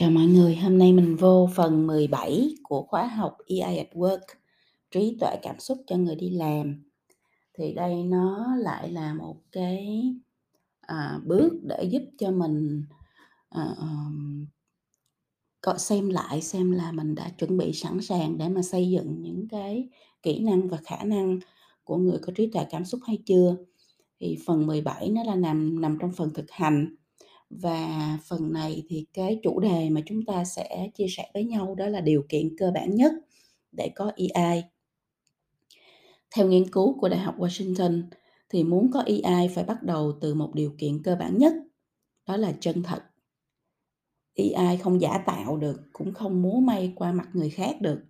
Chào mọi người, hôm nay mình vô phần 17 của khóa học EI at Work, trí tuệ cảm xúc cho người đi làm. Thì đây nó lại là một cái à, bước để giúp cho mình à, um, có xem lại xem là mình đã chuẩn bị sẵn sàng để mà xây dựng những cái kỹ năng và khả năng của người có trí tuệ cảm xúc hay chưa. Thì phần 17 nó là nằm nằm trong phần thực hành và phần này thì cái chủ đề mà chúng ta sẽ chia sẻ với nhau đó là điều kiện cơ bản nhất để có EI. Theo nghiên cứu của Đại học Washington thì muốn có EI phải bắt đầu từ một điều kiện cơ bản nhất, đó là chân thật. EI không giả tạo được, cũng không múa may qua mặt người khác được.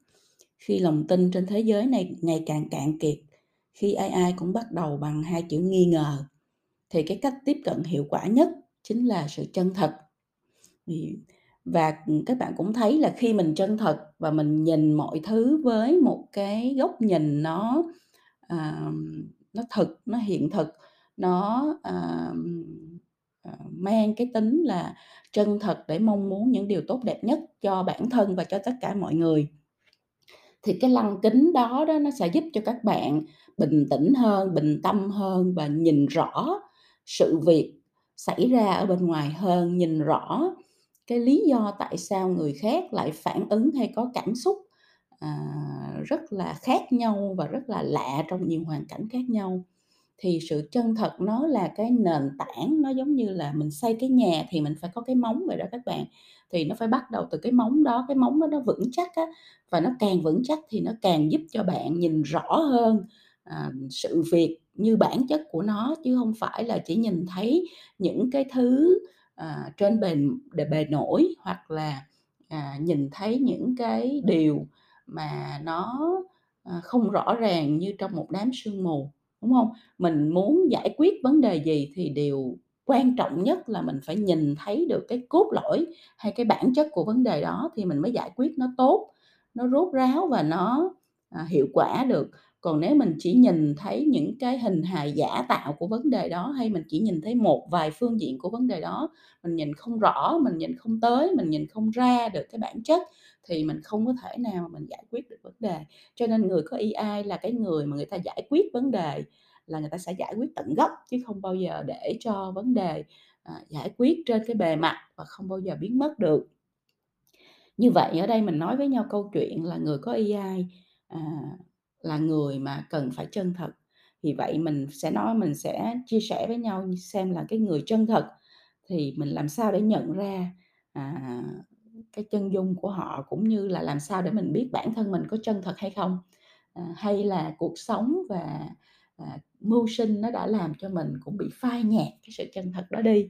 Khi lòng tin trên thế giới này ngày càng cạn kiệt, khi ai ai cũng bắt đầu bằng hai chữ nghi ngờ, thì cái cách tiếp cận hiệu quả nhất chính là sự chân thật. Và các bạn cũng thấy là khi mình chân thật và mình nhìn mọi thứ với một cái góc nhìn nó à, nó thực nó hiện thực nó à, à, mang cái tính là chân thật để mong muốn những điều tốt đẹp nhất cho bản thân và cho tất cả mọi người. Thì cái lăng kính đó đó nó sẽ giúp cho các bạn bình tĩnh hơn bình tâm hơn và nhìn rõ sự việc xảy ra ở bên ngoài hơn nhìn rõ cái lý do tại sao người khác lại phản ứng hay có cảm xúc à, rất là khác nhau và rất là lạ trong nhiều hoàn cảnh khác nhau. Thì sự chân thật nó là cái nền tảng nó giống như là mình xây cái nhà thì mình phải có cái móng vậy đó các bạn. Thì nó phải bắt đầu từ cái móng đó cái móng đó nó vững chắc á và nó càng vững chắc thì nó càng giúp cho bạn nhìn rõ hơn à, sự việc như bản chất của nó chứ không phải là chỉ nhìn thấy những cái thứ à, trên bề bề nổi hoặc là à, nhìn thấy những cái điều mà nó à, không rõ ràng như trong một đám sương mù đúng không? Mình muốn giải quyết vấn đề gì thì điều quan trọng nhất là mình phải nhìn thấy được cái cốt lõi hay cái bản chất của vấn đề đó thì mình mới giải quyết nó tốt nó rốt ráo và nó à, hiệu quả được còn nếu mình chỉ nhìn thấy những cái hình hài giả tạo của vấn đề đó hay mình chỉ nhìn thấy một vài phương diện của vấn đề đó mình nhìn không rõ mình nhìn không tới mình nhìn không ra được cái bản chất thì mình không có thể nào mà mình giải quyết được vấn đề. Cho nên người có AI là cái người mà người ta giải quyết vấn đề là người ta sẽ giải quyết tận gốc chứ không bao giờ để cho vấn đề à, giải quyết trên cái bề mặt và không bao giờ biến mất được. Như vậy ở đây mình nói với nhau câu chuyện là người có AI à, là người mà cần phải chân thật. Thì vậy mình sẽ nói mình sẽ chia sẻ với nhau xem là cái người chân thật thì mình làm sao để nhận ra à, cái chân dung của họ cũng như là làm sao để mình biết bản thân mình có chân thật hay không. À, hay là cuộc sống và à, mưu sinh nó đã làm cho mình cũng bị phai nhạt cái sự chân thật đó đi.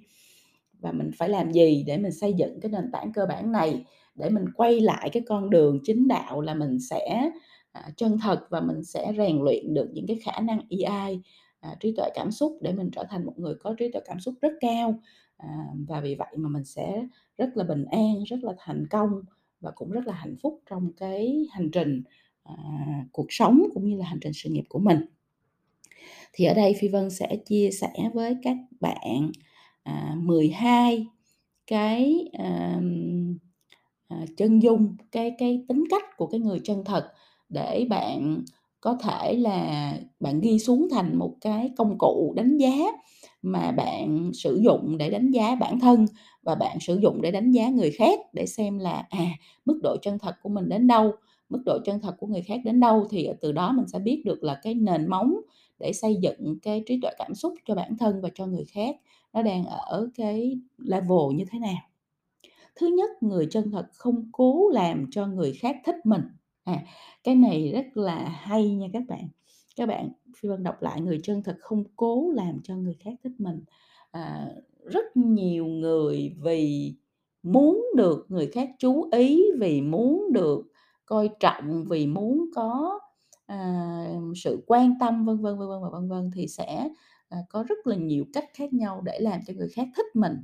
Và mình phải làm gì để mình xây dựng cái nền tảng cơ bản này để mình quay lại cái con đường chính đạo là mình sẽ à, chân thật và mình sẽ rèn luyện được những cái khả năng EI à, trí tuệ cảm xúc để mình trở thành một người có trí tuệ cảm xúc rất cao. À, và vì vậy mà mình sẽ rất là bình an rất là thành công và cũng rất là hạnh phúc trong cái hành trình à, cuộc sống cũng như là hành trình sự nghiệp của mình. Thì ở đây phi vân sẽ chia sẻ với các bạn à, 12 cái à, à, chân dung cái cái tính cách của cái người chân thật để bạn có thể là bạn ghi xuống thành một cái công cụ đánh giá mà bạn sử dụng để đánh giá bản thân và bạn sử dụng để đánh giá người khác để xem là à mức độ chân thật của mình đến đâu, mức độ chân thật của người khác đến đâu, thì từ đó mình sẽ biết được là cái nền móng để xây dựng cái trí tuệ cảm xúc cho bản thân và cho người khác nó đang ở cái level như thế nào. Thứ nhất, người chân thật không cố làm cho người khác thích mình à cái này rất là hay nha các bạn. Các bạn phi vân đọc lại người chân thật không cố làm cho người khác thích mình. À, rất nhiều người vì muốn được người khác chú ý vì muốn được coi trọng vì muốn có à, sự quan tâm vân vân vân vân và vân vân thì sẽ à, có rất là nhiều cách khác nhau để làm cho người khác thích mình.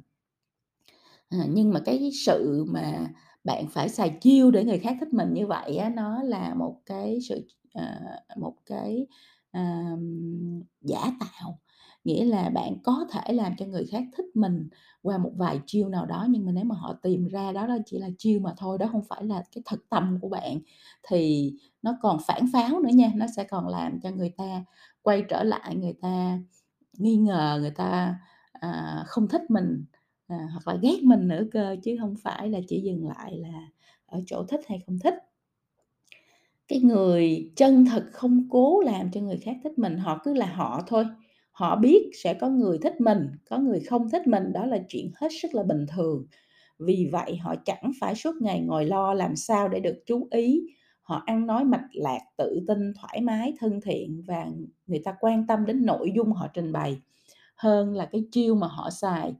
À, nhưng mà cái sự mà bạn phải xài chiêu để người khác thích mình như vậy á, nó là một cái sự à, một cái à, giả tạo, nghĩa là bạn có thể làm cho người khác thích mình qua một vài chiêu nào đó, nhưng mà nếu mà họ tìm ra đó đó chỉ là chiêu mà thôi, đó không phải là cái thật tâm của bạn, thì nó còn phản pháo nữa nha, nó sẽ còn làm cho người ta quay trở lại, người ta nghi ngờ, người ta, à, không thích mình, à, hoặc là ghét mình nữa cơ, chứ không phải là chỉ dừng lại là ở chỗ thích hay không thích. Cái người chân thật không cố làm cho người khác thích mình, họ cứ là họ thôi. Họ biết sẽ có người thích mình, có người không thích mình, đó là chuyện hết sức là bình thường. Vì vậy họ chẳng phải suốt ngày ngồi lo làm sao để được chú ý. Họ ăn nói mạch lạc, tự tin, thoải mái, thân thiện và người ta quan tâm đến nội dung họ trình bày hơn là cái chiêu mà họ xài.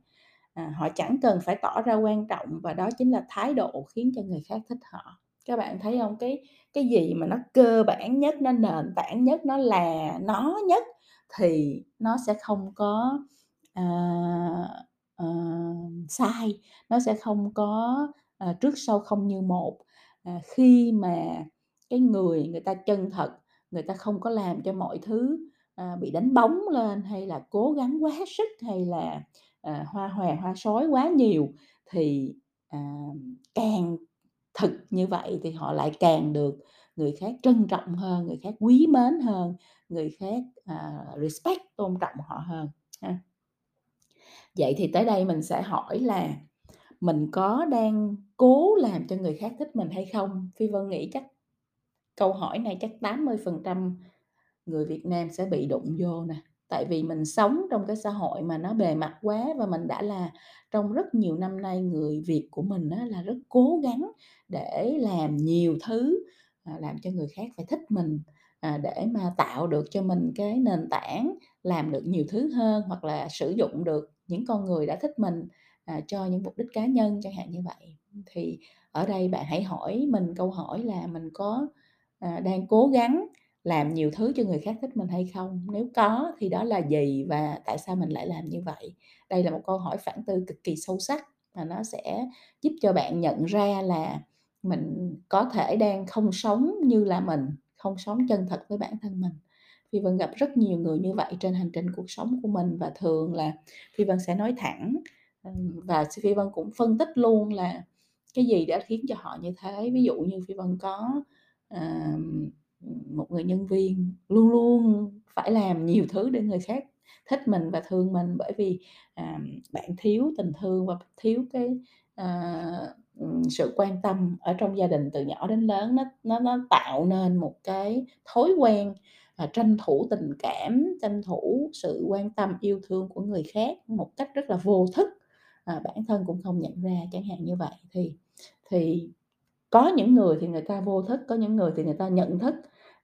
À, họ chẳng cần phải tỏ ra quan trọng và đó chính là thái độ khiến cho người khác thích họ. Các bạn thấy không Cái cái gì mà nó cơ bản nhất, nó nền tảng nhất, nó là nó nhất thì nó sẽ không có, à, ờ, sai, nó sẽ không có, à, trước sau không như một. À, khi mà cái người người ta chân thật, người ta không có làm cho mọi thứ, à, bị đánh bóng lên hay là cố gắng quá sức hay là, à, hoa hòe hoa sói quá nhiều thì, à, càng thực như vậy thì họ lại càng được người khác trân trọng hơn, người khác quý mến hơn, người khác, à, respect, tôn trọng họ hơn ha. Vậy thì tới đây mình sẽ hỏi là mình có đang cố làm cho người khác thích mình hay không? Phi Vân nghĩ chắc câu hỏi này chắc 80% người Việt Nam sẽ bị đụng vô nè. Tại vì mình sống trong cái xã hội mà nó bề mặt quá và mình đã là trong rất nhiều năm nay người Việt của mình á là rất cố gắng để làm nhiều thứ, à, làm cho người khác phải thích mình, à, để mà tạo được cho mình cái nền tảng làm được nhiều thứ hơn, hoặc là sử dụng được những con người đã thích mình, à, cho những mục đích cá nhân chẳng hạn như vậy. Thì ở đây bạn hãy hỏi mình câu hỏi là mình có, à, đang cố gắng làm nhiều thứ cho người khác thích mình hay không? Nếu có thì đó là gì và tại sao mình lại làm như vậy? Đây là một câu hỏi phản tư cực kỳ sâu sắc và nó sẽ giúp cho bạn nhận ra là mình có thể đang không sống như là mình, không sống chân thật với bản thân mình. Phi Vân gặp rất nhiều người như vậy trên hành trình cuộc sống của mình và thường là Phi Vân sẽ nói thẳng, và Phi Vân cũng phân tích luôn là cái gì đã khiến cho họ như thế. Ví dụ như Phi Vân có, uh, một người nhân viên luôn luôn phải làm nhiều thứ để người khác thích mình và thương mình bởi vì, à, bạn thiếu tình thương và thiếu cái, à, sự quan tâm ở trong gia đình từ nhỏ đến lớn. Nó nó nó tạo nên một cái thói quen, à, tranh thủ tình cảm, tranh thủ sự quan tâm, yêu thương của người khác một cách rất là vô thức, à, bản thân cũng không nhận ra, chẳng hạn như vậy. Thì thì có những người thì người ta vô thức, có những người thì người ta nhận thức,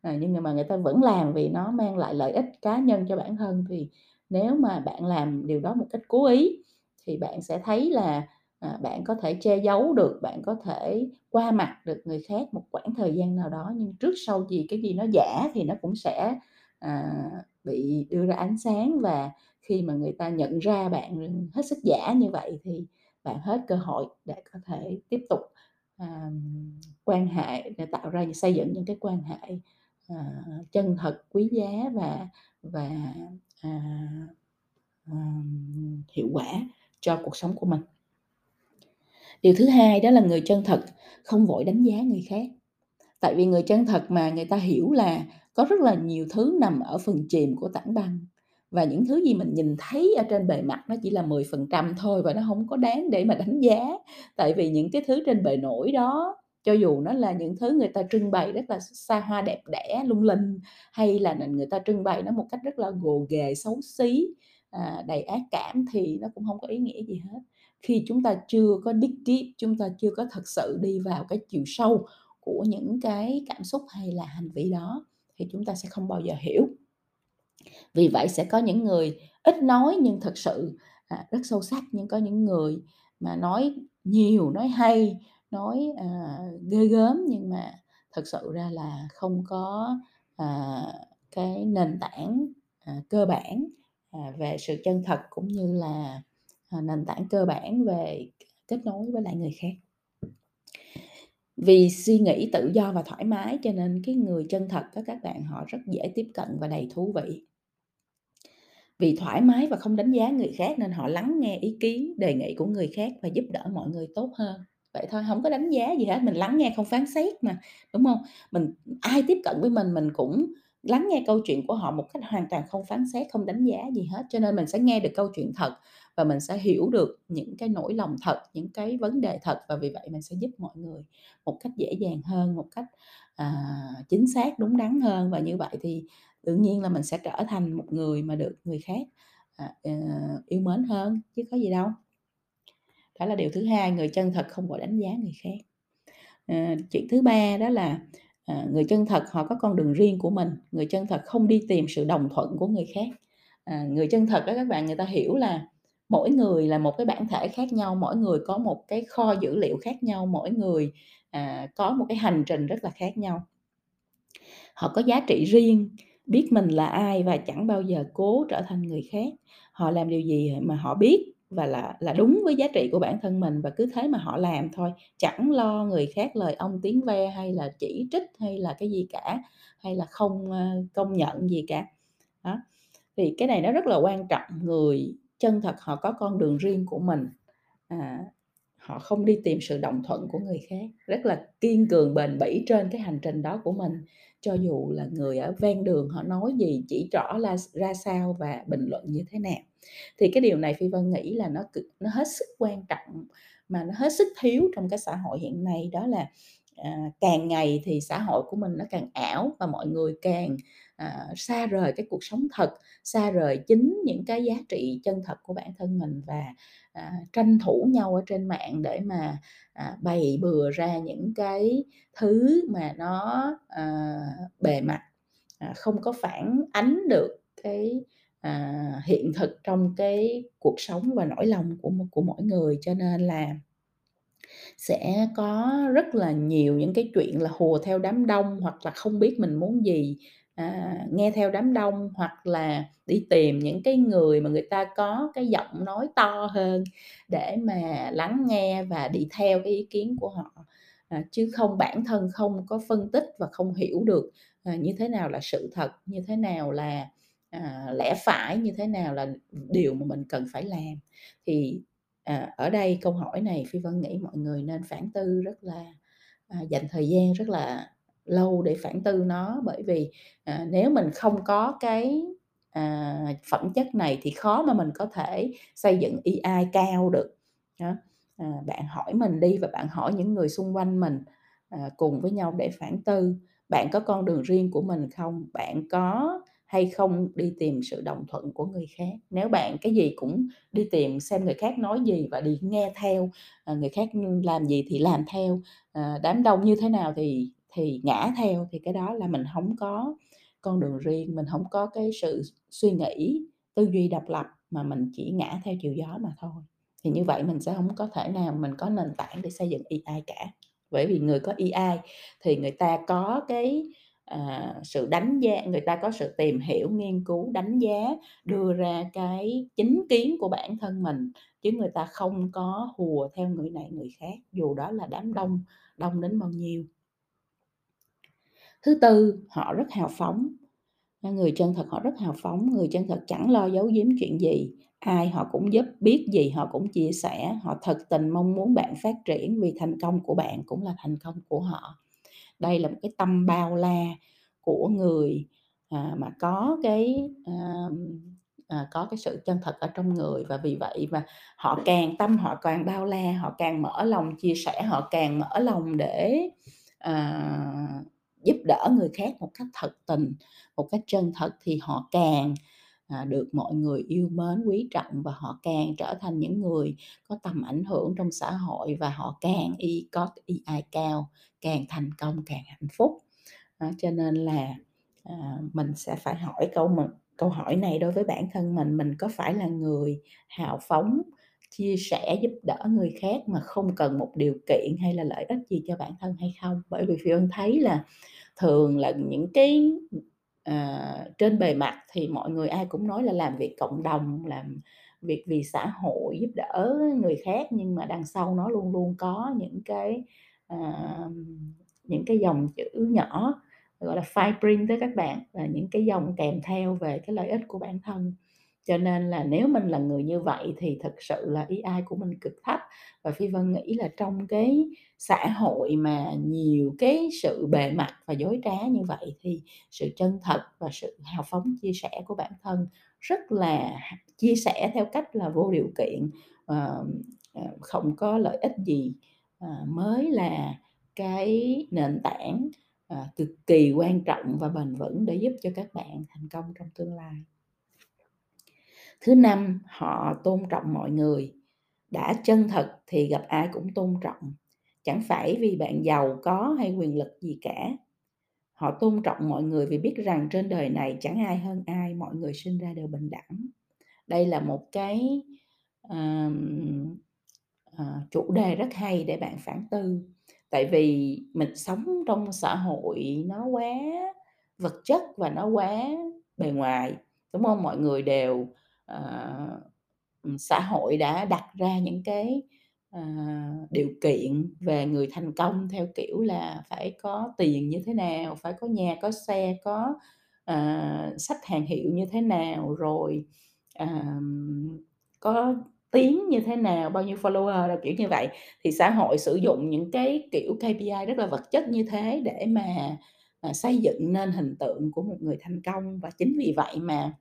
à, nhưng mà người ta vẫn làm vì nó mang lại lợi ích cá nhân cho bản thân. Thì nếu mà bạn làm điều đó một cách cố ý thì bạn sẽ thấy là, à, bạn có thể che giấu được, bạn có thể qua mặt được người khác một khoảng thời gian nào đó, nhưng trước sau gì cái gì nó giả thì nó cũng sẽ, à, bị đưa ra ánh sáng. Và khi mà người ta nhận ra bạn hết sức giả như vậy thì bạn hết cơ hội để có thể tiếp tục, à, quan hệ để tạo ra xây dựng những cái quan hệ, à, chân thật, quý giá và và, à, à, hiệu quả cho cuộc sống của mình. Điều thứ hai đó là người chân thật không vội đánh giá người khác. Tại vì người chân thật mà người ta hiểu là có rất là nhiều thứ nằm ở phần chìm của tảng băng và những thứ gì mình nhìn thấy ở trên bề mặt nó chỉ là 10% thôi và nó không có đáng để mà đánh giá. Tại vì những cái thứ trên bề nổi đó, cho dù nó là những thứ người ta trưng bày rất là xa hoa đẹp đẽ, lung linh, hay là người ta trưng bày nó một cách rất là gồ ghề, xấu xí, à, đầy ác cảm thì nó cũng không có ý nghĩa gì hết. Khi chúng ta chưa có dig deep, chúng ta chưa có thật sự đi vào cái chiều sâu của những cái cảm xúc hay là hành vi đó thì chúng ta sẽ không bao giờ hiểu. Vì vậy sẽ có những người ít nói nhưng thật sự, à, rất sâu sắc, nhưng có những người mà nói nhiều, nói hay, nói, à, ghê gớm nhưng mà thực sự ra là không có, à, cái nền tảng, à, cơ bản, à, về sự chân thật cũng như là, à, nền tảng cơ bản về kết nối với lại người khác. vì suy nghĩ tự do và thoải mái cho nên cái người chân thật đó các bạn họ rất dễ tiếp cận và đầy thú vị vì thoải mái và không đánh giá người khác nên họ lắng nghe ý kiến đề nghị của người khác và giúp đỡ mọi người tốt hơn vậy thôi không có đánh giá gì hết mình lắng nghe không phán xét mà đúng không mình ai tiếp cận với mình mình cũng lắng nghe câu chuyện của họ một cách hoàn toàn không phán xét không đánh giá gì hết. Cho nên mình sẽ nghe được câu chuyện thật và mình sẽ hiểu được những cái nỗi lòng thật những cái vấn đề thật và vì vậy mình sẽ giúp mọi người một cách dễ dàng hơn một cách à, chính xác đúng đắn hơn. Và như vậy thì tự nhiên là mình sẽ trở thành một người mà được người khác à, à, yêu mến hơn chứ có gì đâu đó là điều thứ hai người chân thật không gọi đánh giá người khác. À, chuyện thứ ba đó là à, người chân thật họ có con đường riêng của mình người chân thật không đi tìm sự đồng thuận của người khác. À, người chân thật đó các bạn người ta hiểu là mỗi người là một cái bản thể khác nhau mỗi người có một cái kho dữ liệu khác nhau mỗi người à, có một cái hành trình rất là khác nhau. Họ có giá trị riêng biết mình là ai và chẳng bao giờ cố trở thành người khác. Họ làm điều gì mà họ biết và là là đúng với giá trị của bản thân mình và cứ thế mà họ làm thôi. Chẳng lo người khác lời ông tiếng ve hay là chỉ trích hay là cái gì cả hay là không ờ, công nhận gì cả. Đó. Thì cái này nó rất là quan trọng người chân thật họ có con đường riêng của mình. À, họ không đi tìm sự đồng thuận của người khác rất là kiên cường bền bỉ trên cái hành trình đó của mình. Cho dù là người ở ven đường họ nói gì chỉ rõ là ra sao và bình luận như thế nào thì cái điều này phi vân nghĩ là nó nó hết sức quan trọng mà nó hết sức thiếu trong cái xã hội hiện nay đó là à, càng ngày thì xã hội của mình nó càng ảo và mọi người càng à, xa rời cái cuộc sống thật xa rời chính những cái giá trị chân thật của bản thân mình và à, tranh thủ nhau ở trên mạng để mà à, bày bừa ra những cái thứ mà nó à, bề mặt à, không có phản ánh được cái à, hiện thực trong cái cuộc sống và nỗi lòng của của mỗi người. Cho nên là sẽ có rất là nhiều những cái chuyện là hùa theo đám đông hoặc là không biết mình muốn gì à, nghe theo đám đông hoặc là đi tìm những cái người mà người ta có cái giọng nói to hơn để mà lắng nghe và đi theo cái ý kiến của họ. À, chứ không bản thân không có phân tích và không hiểu được à, như thế nào là sự thật như thế nào là à, lẽ phải như thế nào là điều mà mình cần phải làm? Thì à, ở đây câu hỏi này phi vân nghĩ mọi người nên phản tư rất là à, dành thời gian rất là lâu để phản tư nó. Bởi vì à, nếu mình không có cái à, phẩm chất này thì khó mà mình có thể xây dựng AI cao được đó. À, bạn hỏi mình đi và bạn hỏi những người xung quanh mình à, cùng với nhau để phản tư. Bạn có con đường riêng của mình không? Bạn có hay không đi tìm sự đồng thuận của người khác? Nếu bạn cái gì cũng đi tìm xem người khác nói gì và đi nghe theo à, người khác làm gì thì làm theo. À, đám đông như thế nào thì thì ngã theo, thì cái đó là mình không có con đường riêng, mình không có cái sự suy nghĩ, tư duy độc lập mà mình chỉ ngã theo chiều gió mà thôi. Thì như vậy mình sẽ không có thể nào mình có nền tảng để xây dựng AI cả. Bởi vì người có AI thì người ta có cái à, sự đánh giá người ta có sự tìm hiểu nghiên cứu đánh giá đưa ra cái chính kiến của bản thân mình chứ người ta không có hùa theo người này người khác dù đó là đám đông đông đến bao nhiêu. Thứ tư họ rất hào phóng. Người chân thật họ rất hào phóng người chân thật chẳng lo giấu giếm chuyện gì. Ai họ cũng giúp biết gì họ cũng chia sẻ. Họ thật tình mong muốn bạn phát triển vì thành công của bạn cũng là thành công của họ đây là một cái tâm bao la của người à, mà có cái à, à, có cái sự chân thật ở trong người. Và vì vậy mà họ càng tâm họ càng bao la họ càng mở lòng chia sẻ họ càng mở lòng để à, giúp đỡ người khác một cách thật tình một cách chân thật thì họ càng À, được mọi người yêu mến quý trọng và họ càng trở thành những người có tầm ảnh hưởng trong xã hội và họ càng y có y ai cao càng thành công càng hạnh phúc. À, cho nên là à, mình sẽ phải hỏi câu mình câu hỏi này đối với bản thân mình. Mình có phải là người hào phóng chia sẻ giúp đỡ người khác mà không cần một điều kiện hay là lợi ích gì cho bản thân hay không? Bởi vì phi ân thấy là thường là những cái à, trên bề mặt thì mọi người ai cũng nói là làm việc cộng đồng làm việc vì xã hội giúp đỡ người khác nhưng mà đằng sau nó luôn luôn có những cái à, những cái dòng chữ nhỏ gọi là fine print tới các bạn và những cái dòng kèm theo về cái lợi ích của bản thân cho nên là nếu mình là người như vậy thì thực sự là EI của mình cực thấp. Và Phi Vân nghĩ là trong cái xã hội mà nhiều cái sự bề mặt và dối trá như vậy thì sự chân thật và sự hào phóng chia sẻ của bản thân rất là chia sẻ theo cách là vô điều kiện ờ, ờ, không có lợi ích gì ờ, mới là cái nền tảng cực kỳ quan trọng và bền vững để giúp cho các bạn thành công trong tương lai thứ năm họ tôn trọng mọi người. Đã chân thật thì gặp ai cũng tôn trọng. Chẳng phải vì bạn giàu có hay quyền lực gì cả. Họ tôn trọng mọi người vì biết rằng trên đời này chẳng ai hơn ai mọi người sinh ra đều bình đẳng. Đây là một cái uh, uh, chủ đề rất hay để bạn phản tư. Tại vì mình sống trong xã hội nó quá vật chất và nó quá bề ngoài đúng không? Mọi người đều uh, xã hội đã đặt ra những cái uh, điều kiện về người thành công theo kiểu là phải có tiền như thế nào phải có nhà có xe có ờ, uh, sách hàng hiệu như thế nào rồi uh, có tiếng như thế nào bao nhiêu follower là kiểu như vậy. Thì xã hội sử dụng những cái kiểu KPI rất là vật chất như thế để mà à, xây dựng nên hình tượng của một người thành công và chính vì vậy mà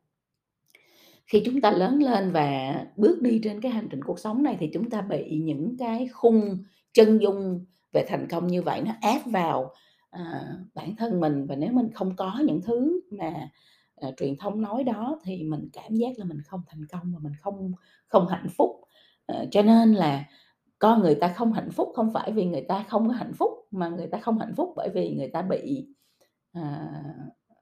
khi chúng ta lớn lên và bước đi trên cái hành trình cuộc sống này thì chúng ta bị những cái khung chân dung về thành công như vậy nó ép vào à, bản thân mình. Và nếu mình không có những thứ mà à, truyền thông nói đó thì mình cảm giác là mình không thành công và mình không không hạnh phúc. À, cho nên là con người ta không hạnh phúc không phải vì người ta không có hạnh phúc mà người ta không hạnh phúc bởi vì người ta bị à,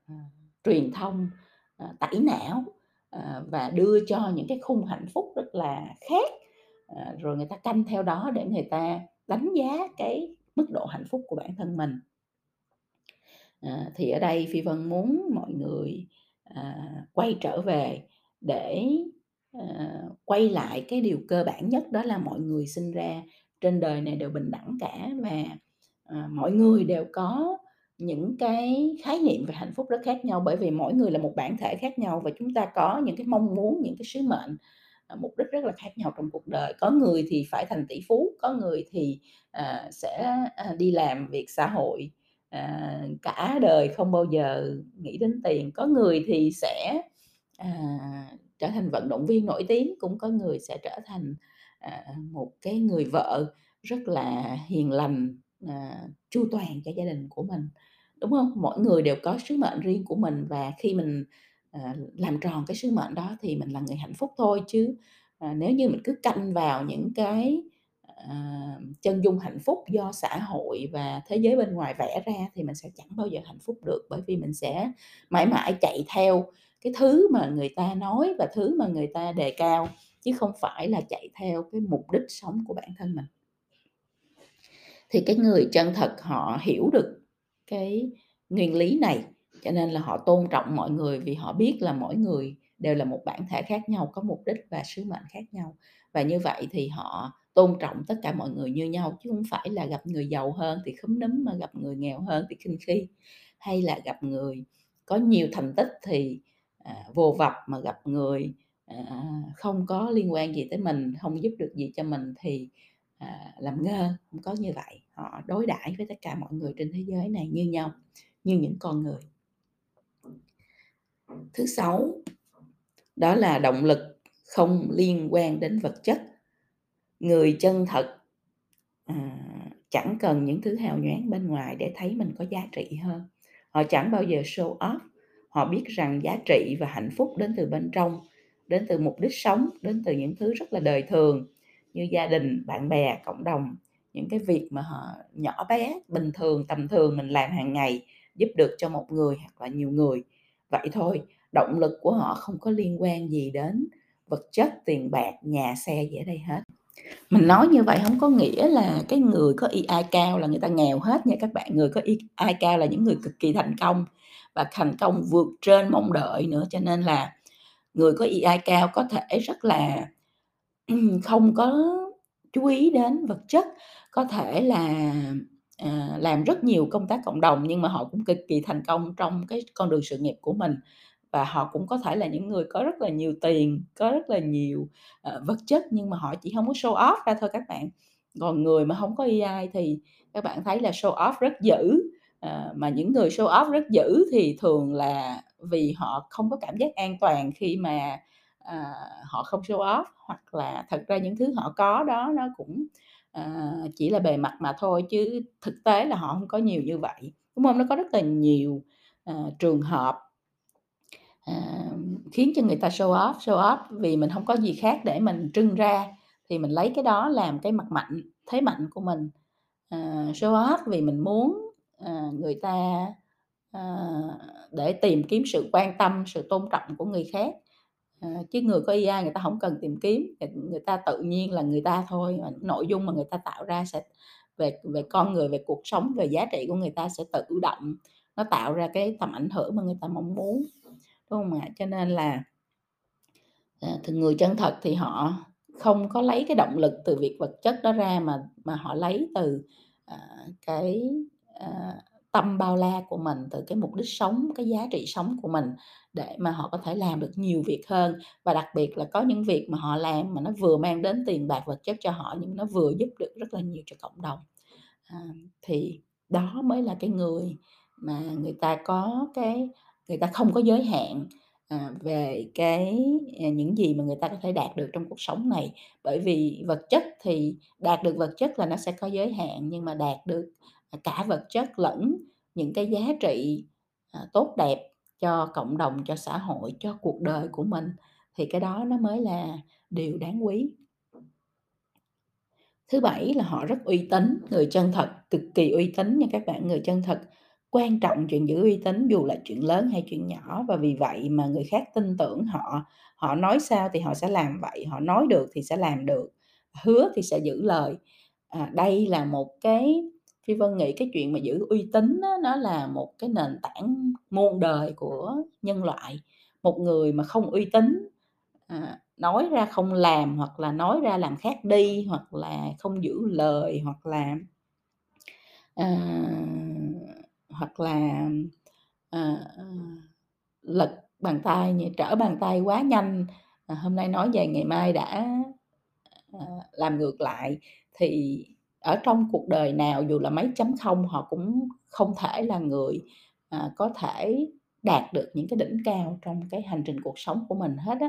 à, truyền thông à, tẩy não. Ờ, và đưa cho những cái khung hạnh phúc rất là khác. Ờ, rồi người ta canh theo đó để người ta đánh giá cái mức độ hạnh phúc của bản thân mình. À, thì ở đây phi vân muốn mọi người à, quay trở về để à, quay lại cái điều cơ bản nhất đó là mọi người sinh ra trên đời này đều bình đẳng cả và à, mọi người đều có những cái khái niệm về hạnh phúc rất khác nhau bởi vì mỗi người là một bản thể khác nhau và chúng ta có những cái mong muốn những cái sứ mệnh à, mục đích rất là khác nhau trong cuộc đời. Có người thì phải thành tỷ phú có người thì à, sẽ à, đi làm việc xã hội à, cả đời không bao giờ nghĩ đến tiền. Có người thì sẽ à, trở thành vận động viên nổi tiếng cũng có người sẽ trở thành à, một cái người vợ rất là hiền lành à, chu toàn cho gia đình của mình đúng không? Mỗi người đều có sứ mệnh riêng của mình và khi mình à, làm tròn cái sứ mệnh đó thì mình là người hạnh phúc thôi chứ à, nếu như mình cứ canh vào những cái à, chân dung hạnh phúc do xã hội và thế giới bên ngoài vẽ ra thì mình sẽ chẳng bao giờ hạnh phúc được bởi vì mình sẽ mãi mãi chạy theo cái thứ mà người ta nói và thứ mà người ta đề cao chứ không phải là chạy theo cái mục đích sống của bản thân mình thì cái người chân thật họ hiểu được cái nguyên lý này cho nên là họ tôn trọng mọi người vì họ biết là mỗi người đều là một bản thể khác nhau có mục đích và sứ mệnh khác nhau. Và như vậy thì họ tôn trọng tất cả mọi người như nhau chứ không phải là gặp người giàu hơn thì khúm núm mà gặp người nghèo hơn thì khinh khi. Hay là gặp người có nhiều thành tích thì à, vô vập mà gặp người à, không có liên quan gì tới mình không giúp được gì cho mình thì à, làm ngơ không có như vậy. Họ đối đãi với tất cả mọi người trên thế giới này như nhau như những con người. Thứ sáu đó là động lực không liên quan đến vật chất. Người chân thật à, chẳng cần những thứ hào nhoáng bên ngoài để thấy mình có giá trị hơn. Họ chẳng bao giờ show off. Họ biết rằng giá trị và hạnh phúc đến từ bên trong đến từ mục đích sống đến từ những thứ rất là đời thường như gia đình, bạn bè, cộng đồng. Những cái việc mà họ nhỏ bé, bình thường, tầm thường mình làm hàng ngày giúp được cho một người hoặc là nhiều người. Vậy thôi, động lực của họ không có liên quan gì đến vật chất, tiền bạc, nhà xe gì ở đây hết. Mình nói như vậy không có nghĩa là cái người có EI cao là người ta nghèo hết nha các bạn. Người có EI cao là những người cực kỳ thành công và thành công vượt trên mong đợi nữa. Cho nên là người có EI cao có thể rất là không có chú ý đến vật chất có thể là à, làm rất nhiều công tác cộng đồng nhưng mà họ cũng cực kỳ thành công trong cái con đường sự nghiệp của mình. Và họ cũng có thể là những người có rất là nhiều tiền, có rất là nhiều, ờ, vật chất nhưng mà họ chỉ hông có show off ra thôi các bạn. Còn người mà hông có AI thì các bạn thấy là show off rất dữ, ờ, mà những người show off rất dữ thì thường là vì họ không có cảm giác an toàn khi mà, à, họ không show off, hoặc là thật ra những thứ họ có đó nó cũng, ờ, chỉ là bề mặt mà thôi chứ thực tế là họ không có nhiều như vậy, đúng không? Nó có rất là nhiều, ờ, trường hợp à, khiến cho người ta show off, show off vì mình không có gì khác để mình trưng ra, thì mình lấy cái đó làm cái mặt mạnh, thế mạnh của mình. à, show off vì mình muốn, à, người ta, à, để tìm kiếm sự quan tâm, sự tôn trọng của người khác, Ờ, chứ người có ai người ta không cần tìm kiếm, người ta tự nhiên là người ta thôi, nội dung mà người ta tạo ra sẽ về về con người, về cuộc sống, về giá trị của người ta sẽ tự động nó tạo ra cái tầm ảnh hưởng mà người ta mong muốn, đúng không ạ? Cho nên là ờ, thì người chân thật thì họ không có lấy cái động lực từ việc vật chất đó ra mà mà họ lấy từ, uh, cái, uh, tâm bao la của mình, từ cái mục đích sống, cái giá trị sống của mình để mà họ có thể làm được nhiều việc hơn. Và đặc biệt là có những việc mà họ làm mà nó vừa mang đến tiền bạc vật chất cho họ nhưng nó vừa giúp được rất là nhiều cho cộng đồng. À, thì đó mới là cái người mà người ta có cái người ta không có giới hạn, à, về cái, à, những gì mà người ta có thể đạt được trong cuộc sống này. Bởi vì vật chất thì đạt được vật chất là nó sẽ có giới hạn, nhưng mà đạt được, cả vật chất lẫn những cái giá trị, à, tốt đẹp cho cộng đồng, cho xã hội, cho cuộc đời của mình thì cái đó nó mới là điều đáng quý. Thứ bảy là họ rất uy tín, người chân thật cực kỳ uy tín nha các bạn. Người chân thật quan trọng chuyện giữ uy tín dù là chuyện lớn hay chuyện nhỏ và vì vậy mà người khác tin tưởng họ. Họ nói sao thì họ sẽ làm vậy, họ nói được thì sẽ làm được, hứa thì sẽ giữ lời. À, đây là một cái Phi Vân nghĩ cái chuyện mà giữ uy tín đó, nó là một cái nền tảng muôn đời của nhân loại. Một người mà không uy tín, à, nói ra không làm hoặc là nói ra làm khác đi, hoặc là không giữ lời, hoặc là à, hoặc là, à, à lật bàn tay trở bàn tay quá nhanh, à, hôm nay nói về ngày mai đã, à, làm ngược lại, thì ở trong cuộc đời nào dù là mấy chấm không họ cũng không thể là người, à, có thể đạt được những cái đỉnh cao trong cái hành trình cuộc sống của mình hết á.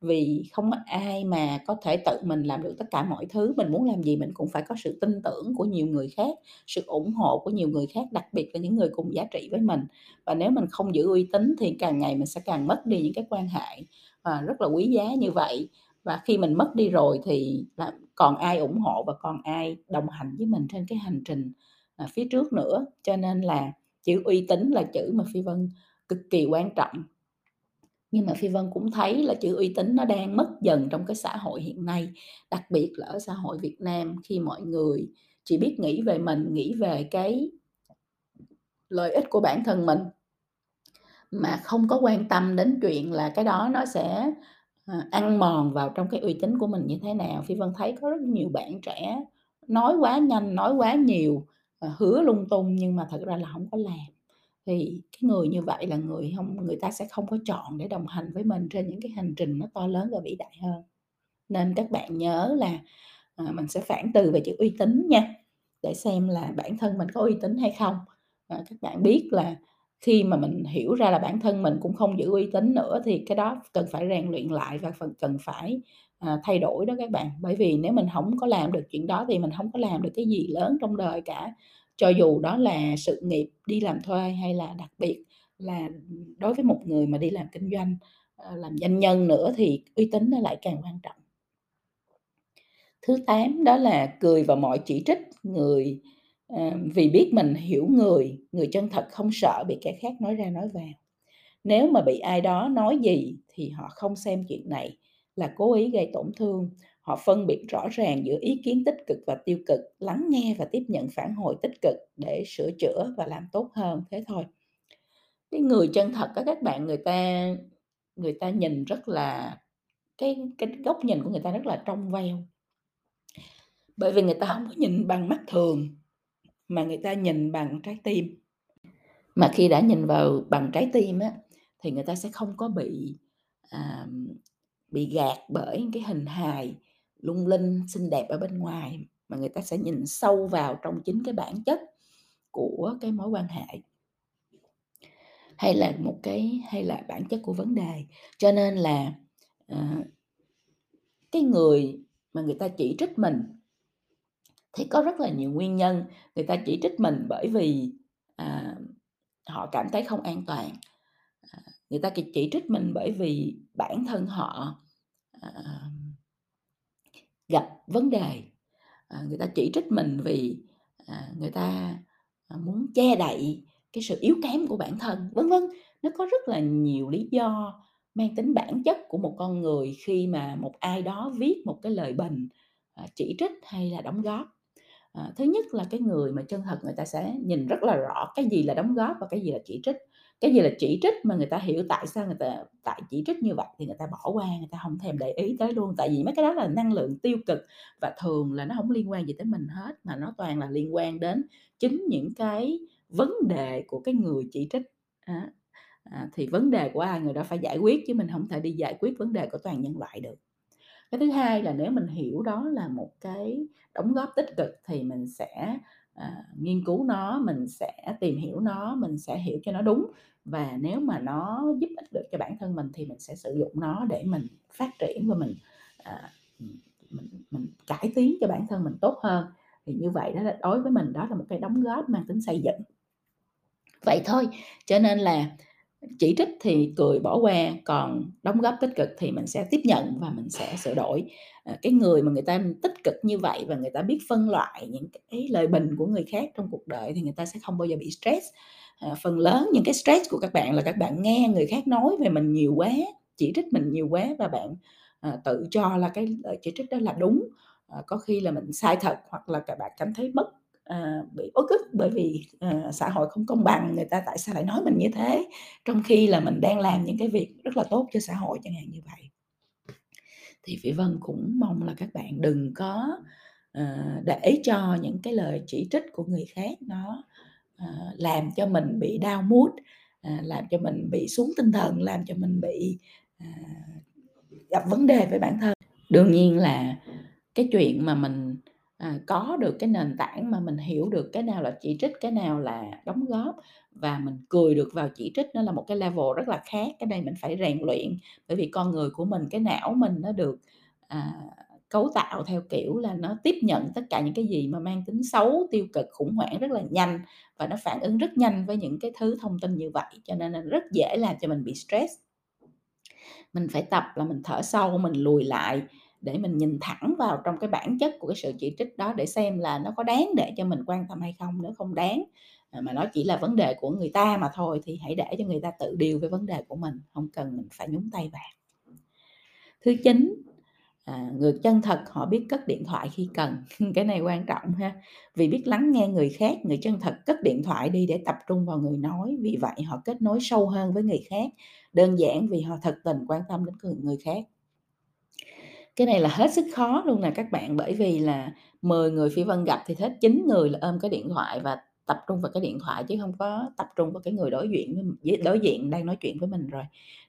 Vì không có ai mà có thể tự mình làm được tất cả mọi thứ, mình muốn làm gì mình cũng phải có sự tin tưởng của nhiều người khác, sự ủng hộ của nhiều người khác, đặc biệt là những người cùng giá trị với mình. Và nếu mình không giữ uy tín thì càng ngày mình sẽ càng mất đi những cái quan hệ, à, rất là quý giá như vậy. Và khi mình mất đi rồi thì là còn ai ủng hộ và còn ai đồng hành với mình trên cái hành trình, à, phía trước nữa. Cho nên là chữ uy tín là chữ mà Phi Vân cực kỳ quan trọng. Nhưng mà Phi Vân cũng thấy là chữ uy tín nó đang mất dần trong cái xã hội hiện nay, đặc biệt là ở xã hội Việt Nam khi mọi người chỉ biết nghĩ về mình, nghĩ về cái lợi ích của bản thân mình. Mà không có quan tâm đến chuyện là cái đó nó sẽ, Ờ, ăn mòn vào trong cái uy tín của mình như thế nào. Phi Vân thấy có rất nhiều bạn trẻ nói quá nhanh, nói quá nhiều, ờ, hứa lung tung nhưng mà thật ra là không có làm. Thì cái người như vậy là người không người ta sẽ không có chọn để đồng hành với mình trên những cái hành trình nó to lớn và vĩ đại hơn. Nên các bạn nhớ là, ờ, mình sẽ phản từ về chữ uy tín nha, để xem là bản thân mình có uy tín hay không. Các bạn biết là khi mà mình hiểu ra là bản thân mình cũng không giữ uy tín nữa thì cái đó cần phải rèn luyện lại và cần phải, à, thay đổi đó các bạn. Bởi vì nếu mình không có làm được chuyện đó thì mình không có làm được cái gì lớn trong đời cả. Cho dù đó là sự nghiệp đi làm thuê hay là đặc biệt là, đối với một người mà đi làm kinh doanh, ờ, làm doanh nhân nữa thì uy tín nó lại càng quan trọng. Thứ 8 đó là cười vào mọi chỉ trích, người, Ờ, vì biết mình hiểu người, người chân thật không sợ bị kẻ khác nói ra nói vào. Nếu mà bị ai đó nói gì thì họ không xem chuyện này là cố ý gây tổn thương, họ phân biệt rõ ràng giữa ý kiến tích cực và tiêu cực, lắng nghe và tiếp nhận phản hồi tích cực để sửa chữa và làm tốt hơn, thế thôi. Cái người chân thật đó các bạn, người ta người ta nhìn rất là cái cái góc nhìn của người ta rất là trong veo. Bởi vì người ta không có nhìn bằng mắt thường mà người ta nhìn bằng trái tim. Mà khi đã nhìn vào bằng trái tim á, thì người ta sẽ không có bị, à, bị gạt bởi cái hình hài lung linh, xinh đẹp ở bên ngoài, mà người ta sẽ nhìn sâu vào trong chính cái bản chất của cái mối quan hệ. Hay là một cái hay là bản chất của vấn đề. Cho nên là, à, cái người mà người ta chỉ trích mình thì có rất là nhiều nguyên nhân. Người ta chỉ trích mình bởi vì, à, họ cảm thấy không an toàn. À, người ta chỉ trích mình bởi vì bản thân họ, à, gặp vấn đề. À, người ta chỉ trích mình vì, à, người ta, à, muốn che đậy cái sự yếu kém của bản thân, vân vân. Nó có rất là nhiều lý do mang tính bản chất của một con người khi mà một ai đó viết một cái lời bình, à, chỉ trích hay là đóng góp. À, thứ nhất là cái người mà chân thật người ta sẽ nhìn rất là rõ cái gì là đóng góp và cái gì là chỉ trích. Cái gì là chỉ trích mà người ta hiểu tại sao người ta tại chỉ trích như vậy thì người ta bỏ qua, người ta không thèm để ý tới luôn. Tại vì mấy cái đó là năng lượng tiêu cực và thường là nó không liên quan gì tới mình hết, mà nó toàn là liên quan đến chính những cái vấn đề của cái người chỉ trích. À, thì vấn đề của ai người đó phải giải quyết chứ mình không thể đi giải quyết vấn đề của toàn nhân loại được. Cái thứ hai là nếu mình hiểu đó là một cái đóng góp tích cực thì mình sẽ, à, nghiên cứu nó, mình sẽ tìm hiểu nó, mình sẽ hiểu cho nó đúng. Và nếu mà nó giúp ích được cho bản thân mình thì mình sẽ sử dụng nó để mình phát triển và mình, à, mình mình cải tiến cho bản thân mình tốt hơn. Thì như vậy đó là đối với mình đó là một cái đóng góp mang tính xây dựng. Vậy thôi, cho nên là chỉ trích thì cười bỏ qua, còn đóng góp tích cực thì mình sẽ tiếp nhận và mình sẽ sửa đổi. À, cái người mà người ta tích cực như vậy và người ta biết phân loại những cái lời bình của người khác trong cuộc đời thì người ta sẽ không bao giờ bị stress. À, phần lớn những cái stress của các bạn là các bạn nghe người khác nói về mình nhiều quá, chỉ trích mình nhiều quá và bạn, à, tự cho là cái lời chỉ trích đó là đúng. À, có khi là mình sai thật hoặc là các bạn cảm thấy bất à, bị uất ức bởi vì, ờ, xã hội không công bằng, người ta tại sao lại nói mình như thế, trong khi là mình đang làm những cái việc rất là tốt cho xã hội, chẳng hạn như vậy. Thì vĩ Vân cũng mong là các bạn đừng có, ờ, để cho những cái lời chỉ trích của người khác nó, làm cho mình bị đau mút làm cho mình bị xuống tinh thần, làm cho mình bị, gặp vấn đề với bản thân. Đương nhiên là cái chuyện mà mình, à, có được cái nền tảng mà mình hiểu được cái nào là chỉ trích, cái nào là đóng góp và mình cười được vào chỉ trích nó là một cái level rất là khác. Cái này mình phải rèn luyện, bởi vì con người của mình, cái não mình nó được, à, cấu tạo theo kiểu là nó tiếp nhận tất cả những cái gì mà mang tính xấu, tiêu cực, khủng hoảng rất là nhanh và nó phản ứng rất nhanh với những cái thứ thông tin như vậy, cho nên là rất dễ làm cho mình bị stress. Mình phải tập là mình thở sâu, mình lùi lại để mình nhìn thẳng vào trong cái bản chất của cái sự chỉ trích đó để xem là nó có đáng để cho mình quan tâm hay không. Nếu không đáng, à, mà nó chỉ là vấn đề của người ta mà thôi thì hãy để cho người ta tự điều với vấn đề của mình, không cần mình phải nhúng tay vào. Thứ chín à, người chân thật họ biết cất điện thoại khi cần, cái này quan trọng ha. Vì biết lắng nghe người khác, người chân thật cất điện thoại đi để tập trung vào người nói, vì vậy họ kết nối sâu hơn với người khác, đơn giản vì họ thật tình quan tâm đến người người khác. Cái này là hết sức khó luôn nè các bạn, bởi vì là 10 người Phi Vân gặp thì hết 9 người là ôm cái điện thoại và tập trung vào cái điện thoại chứ không có tập trung vào cái người đối diện với đối diện đang nói chuyện với mình rồi.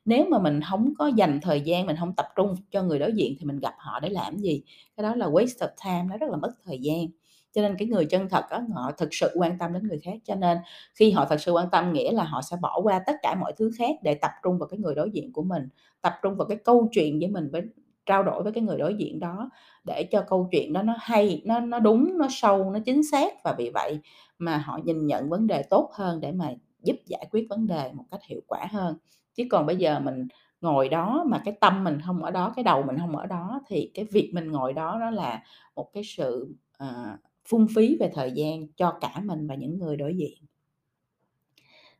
Nếu mà mình không có dành thời gian, mình không tập trung cho người đối diện thì mình gặp họ để làm gì? Cái đó là waste of time, nó rất là mất thời gian. Cho nên cái người chân thật đó, họ thực sự quan tâm đến người khác, cho nên khi họ thật sự quan tâm nghĩa là họ sẽ bỏ qua tất cả mọi thứ khác để tập trung vào cái người đối diện của mình, tập trung vào cái câu chuyện với mình với trao đổi với cái người đối diện đó để cho câu chuyện đó nó hay, nó nó đúng, nó sâu, nó chính xác và vì vậy mà họ nhìn nhận vấn đề tốt hơn để mà giúp giải quyết vấn đề một cách hiệu quả hơn. Chứ còn bây giờ mình ngồi đó mà cái tâm mình không ở đó, cái đầu mình không ở đó thì cái việc mình ngồi đó nó là một cái sự, uh, phung phí về thời gian cho cả mình và những người đối diện.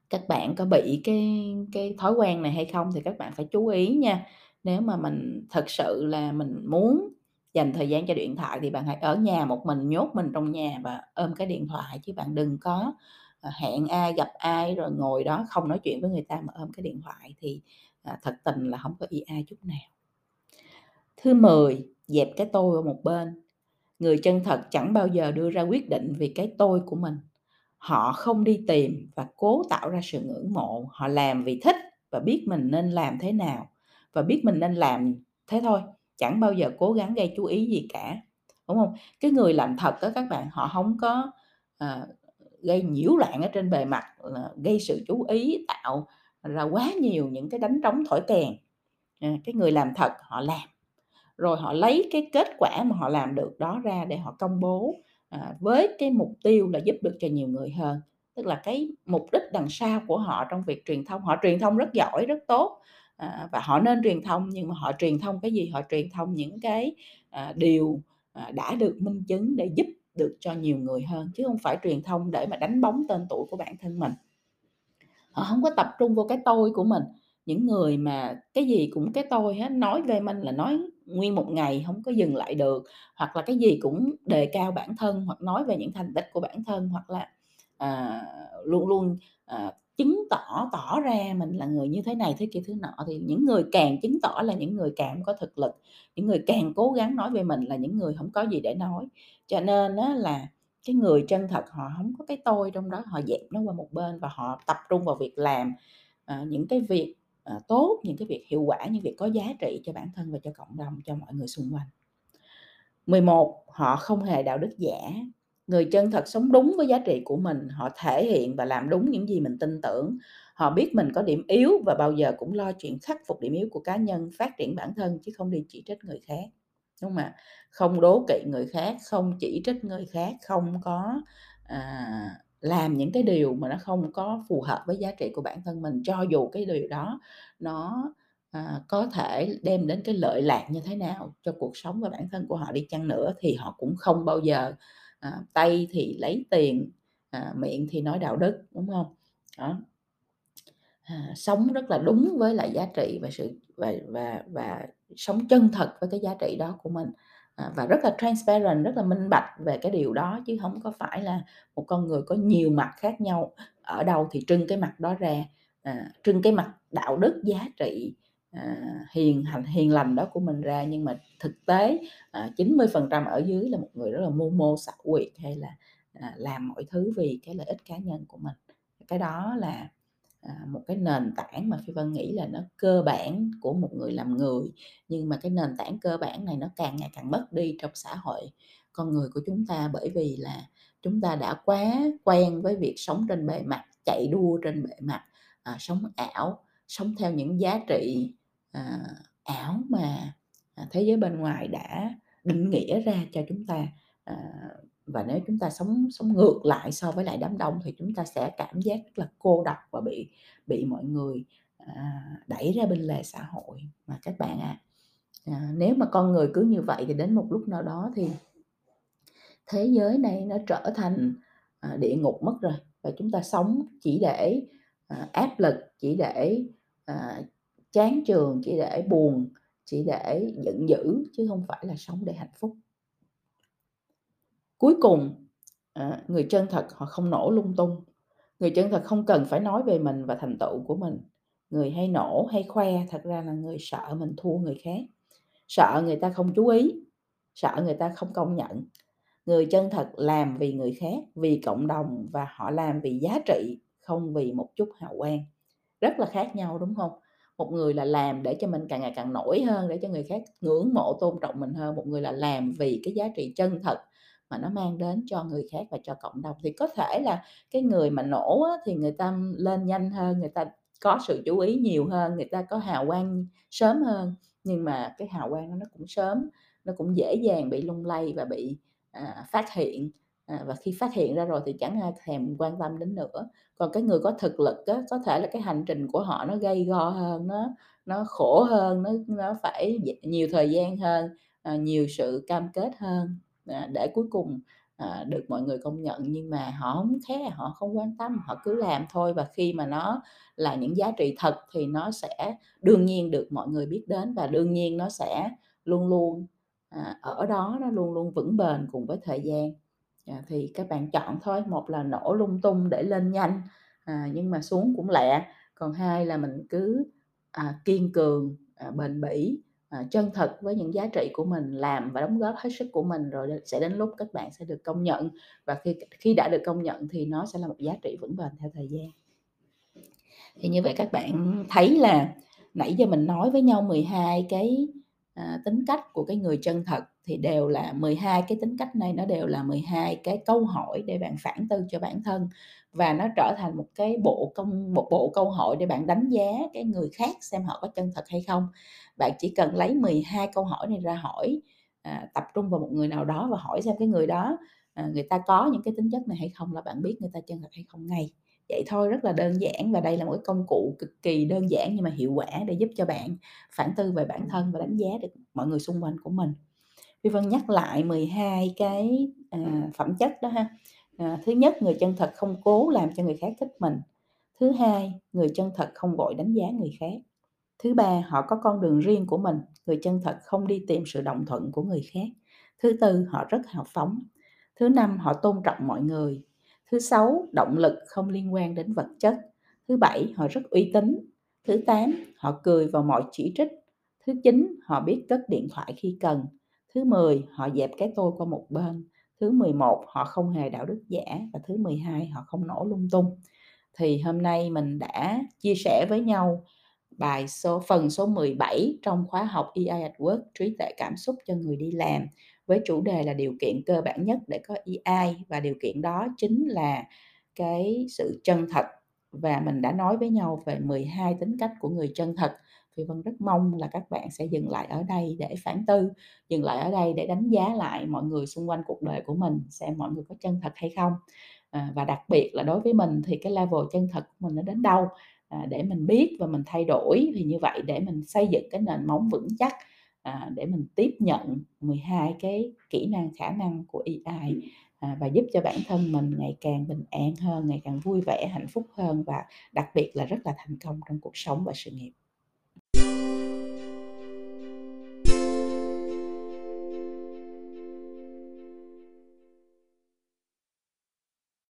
Các bạn có bị cái cái thói quen này hay không thì các bạn phải chú ý nha. Nếu mà mình thật sự là mình muốn dành thời gian cho điện thoại thì bạn hãy ở nhà một mình, nhốt mình trong nhà và ôm cái điện thoại chứ bạn đừng có, ờ, hẹn ai, gặp ai rồi ngồi đó không nói chuyện với người ta mà ôm cái điện thoại thì, à, thật tình là không có ý ai chút nào. Thứ 10, dẹp cái tôi ở một bên. Người chân thật chẳng bao giờ đưa ra quyết định vì cái tôi của mình. họ không đi tìm và cố tạo ra sự ngưỡng mộ, họ làm vì thích và biết mình nên làm thế nào và biết mình nên làm thế thôi, chẳng bao giờ cố gắng gây chú ý gì cả, đúng không? Cái người làm thật đó các bạn, họ không có, ờ, gây nhiễu loạn ở trên bề mặt, là gây sự chú ý, tạo ra quá nhiều những cái đánh trống thổi kèn. À, cái người làm thật họ làm, rồi họ lấy cái kết quả mà họ làm được đó ra để họ công bố, à, với cái mục tiêu là giúp được cho nhiều người hơn. Tức là cái mục đích đằng sau của họ trong việc truyền thông, họ truyền thông rất giỏi, rất tốt, à, và họ nên truyền thông, nhưng mà họ truyền thông cái gì? Họ truyền thông những cái, à, điều, à, đã được minh chứng để giúp được cho nhiều người hơn, chứ không phải truyền thông để mà đánh bóng tên tuổi của bản thân mình. Họ không có tập trung vô cái tôi của mình, những người mà cái gì cũng cái tôi hết, nói về mình là nói nguyên một ngày không có dừng lại được, hoặc là cái gì cũng đề cao bản thân, hoặc nói về những thành tích của bản thân, hoặc là, à, luôn luôn, à, chứng tỏ, tỏ ra mình là người như thế này, thế kia, thứ nọ, thì những người càng chứng tỏ là những người càng có thực lực, những người càng cố gắng nói về mình là những người không có gì để nói. Cho nên đó là cái người chân thật họ không có cái tôi trong đó, họ dẹp nó qua một bên và họ tập trung vào việc làm, ờ, những cái việc, ờ, tốt, những cái việc hiệu quả, những việc có giá trị cho bản thân và cho cộng đồng, cho mọi người xung quanh. 11. Họ không hề đạo đức giả, người chân thật sống đúng với giá trị của mình, họ thể hiện và làm đúng những gì mình tin tưởng, họ biết mình có điểm yếu và bao giờ cũng lo chuyện khắc phục điểm yếu của cá nhân, phát triển bản thân chứ không đi chỉ trích người khác, đúng không ạ? Không đố kỵ người khác, không chỉ trích người khác, không có, à, làm những cái điều mà nó không có phù hợp với giá trị của bản thân mình, cho dù cái điều đó nó, à, có thể đem đến cái lợi lạc như thế nào cho cuộc sống và bản thân của họ đi chăng nữa, thì họ cũng không bao giờ, à, tay thì lấy tiền, à, miệng thì nói đạo đức, đúng không? Đó. À, sống rất là đúng với lại giá trị và sự và và và sống chân thật với cái giá trị đó của mình, à, và rất là transparent, rất là minh bạch về cái điều đó, chứ không có phải là một con người có nhiều mặt khác nhau, ở đâu thì trưng cái mặt đó ra, à, trưng cái mặt đạo đức, giá trị, À, hiền hành hiền lành đó của mình ra, nhưng mà thực tế, à, 90% ở dưới là một người rất là mưu mô, xảo quyệt hay là, à, làm mọi thứ vì cái lợi ích cá nhân của mình. Cái đó là, à, một cái nền tảng mà Phi Vân nghĩ là nó cơ bản của một người làm người, nhưng mà cái nền tảng cơ bản này nó càng ngày càng mất đi trong xã hội con người của chúng ta, bởi vì là chúng ta đã quá quen với việc sống trên bề mặt, chạy đua trên bề mặt, à, sống ảo, sống theo những giá trị, à, ảo mà, à, thế giới bên ngoài đã định nghĩa ra cho chúng ta. À, và nếu chúng ta sống sống ngược lại so với lại đám đông thì chúng ta sẽ cảm giác rất là cô độc và bị bị mọi người, à, đẩy ra bên lề xã hội. Mà các bạn ạ, à, nếu mà con người cứ như vậy thì đến một lúc nào đó thì thế giới này nó trở thành, à, địa ngục mất rồi, và chúng ta sống chỉ để, à, áp lực, chỉ để, à, chán trường chỉ để buồn, chỉ để giận dữ, chứ không phải là sống để hạnh phúc. Cuối cùng, à, người chân thật họ không nổ lung tung, người chân thật không cần phải nói về mình và thành tựu của mình. Người hay nổ, hay khoe thật ra là người sợ mình thua người khác, sợ người ta không chú ý, sợ người ta không công nhận. Người chân thật làm vì người khác, vì cộng đồng và họ làm vì giá trị, không vì một chút hào quang. Rất là khác nhau, đúng không một người là làm để cho mình càng ngày càng nổi hơn, để cho người khác ngưỡng mộ, tôn trọng mình hơn, một người là làm vì cái giá trị chân thật mà nó mang đến cho người khác và cho cộng đồng. Thì có thể là cái người mà nổ á, thì người ta lên nhanh hơn, người ta có sự chú ý nhiều hơn, người ta có hào quang sớm hơn, nhưng mà cái hào quang nó cũng sớm, nó cũng dễ dàng bị lung lay và bị, à, phát hiện, à, và khi phát hiện ra rồi thì chẳng ai thèm quan tâm đến nữa. Còn cái người có thực lực á, có thể là cái hành trình của họ nó gây go hơn, nó nó khổ hơn, nó nó phải nhiều thời gian hơn, à, nhiều sự cam kết hơn, à, để cuối cùng, à, được mọi người công nhận. Nhưng mà họ không khé họ không quan tâm, họ cứ làm thôi, và khi mà nó là những giá trị thật thì nó sẽ đương nhiên được mọi người biết đến, và đương nhiên nó sẽ luôn luôn, à, ở đó, nó luôn luôn vững bền cùng với thời gian. À, thì các bạn chọn thôi, một là nổ lung tung để lên nhanh, à, nhưng mà xuống cũng lẹ, còn hai là mình cứ, à, kiên cường, à, bền bỉ à, chân thật với những giá trị của mình, làm và đóng góp hết sức của mình rồi sẽ đến lúc các bạn sẽ được công nhận và khi khi đã được công nhận thì nó sẽ là một giá trị vững bền theo thời gian. Thì như vậy các bạn thấy là nãy giờ mình nói với nhau 12 cái, à, tính cách của cái người chân thật thì đều là 12 cái tính cách này nó đều là 12 cái câu hỏi để bạn phản tư cho bản thân và nó trở thành một cái bộ công một bộ câu hỏi để bạn đánh giá cái người khác xem họ có chân thật hay không. Bạn chỉ cần lấy 12 câu hỏi này ra hỏi, à, tập trung vào một người nào đó và hỏi xem cái người đó, à, người ta có những cái tính chất này hay không là bạn biết người ta chân thật hay không ngay. Vậy thôi, rất là đơn giản và đây là một cái công cụ cực kỳ đơn giản nhưng mà hiệu quả để giúp cho bạn phản tư về bản thân và đánh giá được mọi người xung quanh của mình. Vi Vân nhắc lại 12 cái, à, phẩm chất đó ha. À, thứ nhất, người chân thật không cố làm cho người khác thích mình. Thứ hai, người chân thật không vội đánh giá người khác. Thứ ba, họ có con đường riêng của mình, người chân thật không đi tìm sự đồng thuận của người khác. Thứ tư, họ rất hào phóng. Thứ năm, họ tôn trọng mọi người. Thứ sáu, động lực không liên quan đến vật chất. Thứ bảy, họ rất uy tín. Thứ tám, họ cười vào mọi chỉ trích. Thứ chín, họ biết cất điện thoại khi cần. Thứ 10, họ dẹp cái tôi qua một bên. Thứ 11, họ không hề đạo đức giả và thứ 12, họ không nổ lung tung. Thì hôm nay mình đã chia sẻ với nhau bài số phần số 17 trong khóa học EI at Work trí tuệ cảm xúc cho người đi làm với chủ đề là điều kiện cơ bản nhất để có EI và điều kiện đó chính là cái sự chân thật và mình đã nói với nhau về 12 tính cách của người chân thật thì Vân rất mong là các bạn sẽ dừng lại ở đây để phản tư, dừng lại ở đây để đánh giá lại mọi người xung quanh cuộc đời của mình xem mọi người có chân thật hay không. À, và đặc biệt là đối với mình thì cái level chân thật của mình nó đến đâu à, để mình biết và mình thay đổi thì như vậy để mình xây dựng cái nền móng vững chắc à, để mình tiếp nhận 12 cái kỹ năng khả năng của AI à, và giúp cho bản thân mình ngày càng bình an hơn, ngày càng vui vẻ, hạnh phúc hơn và đặc biệt là rất là thành công trong cuộc sống và sự nghiệp.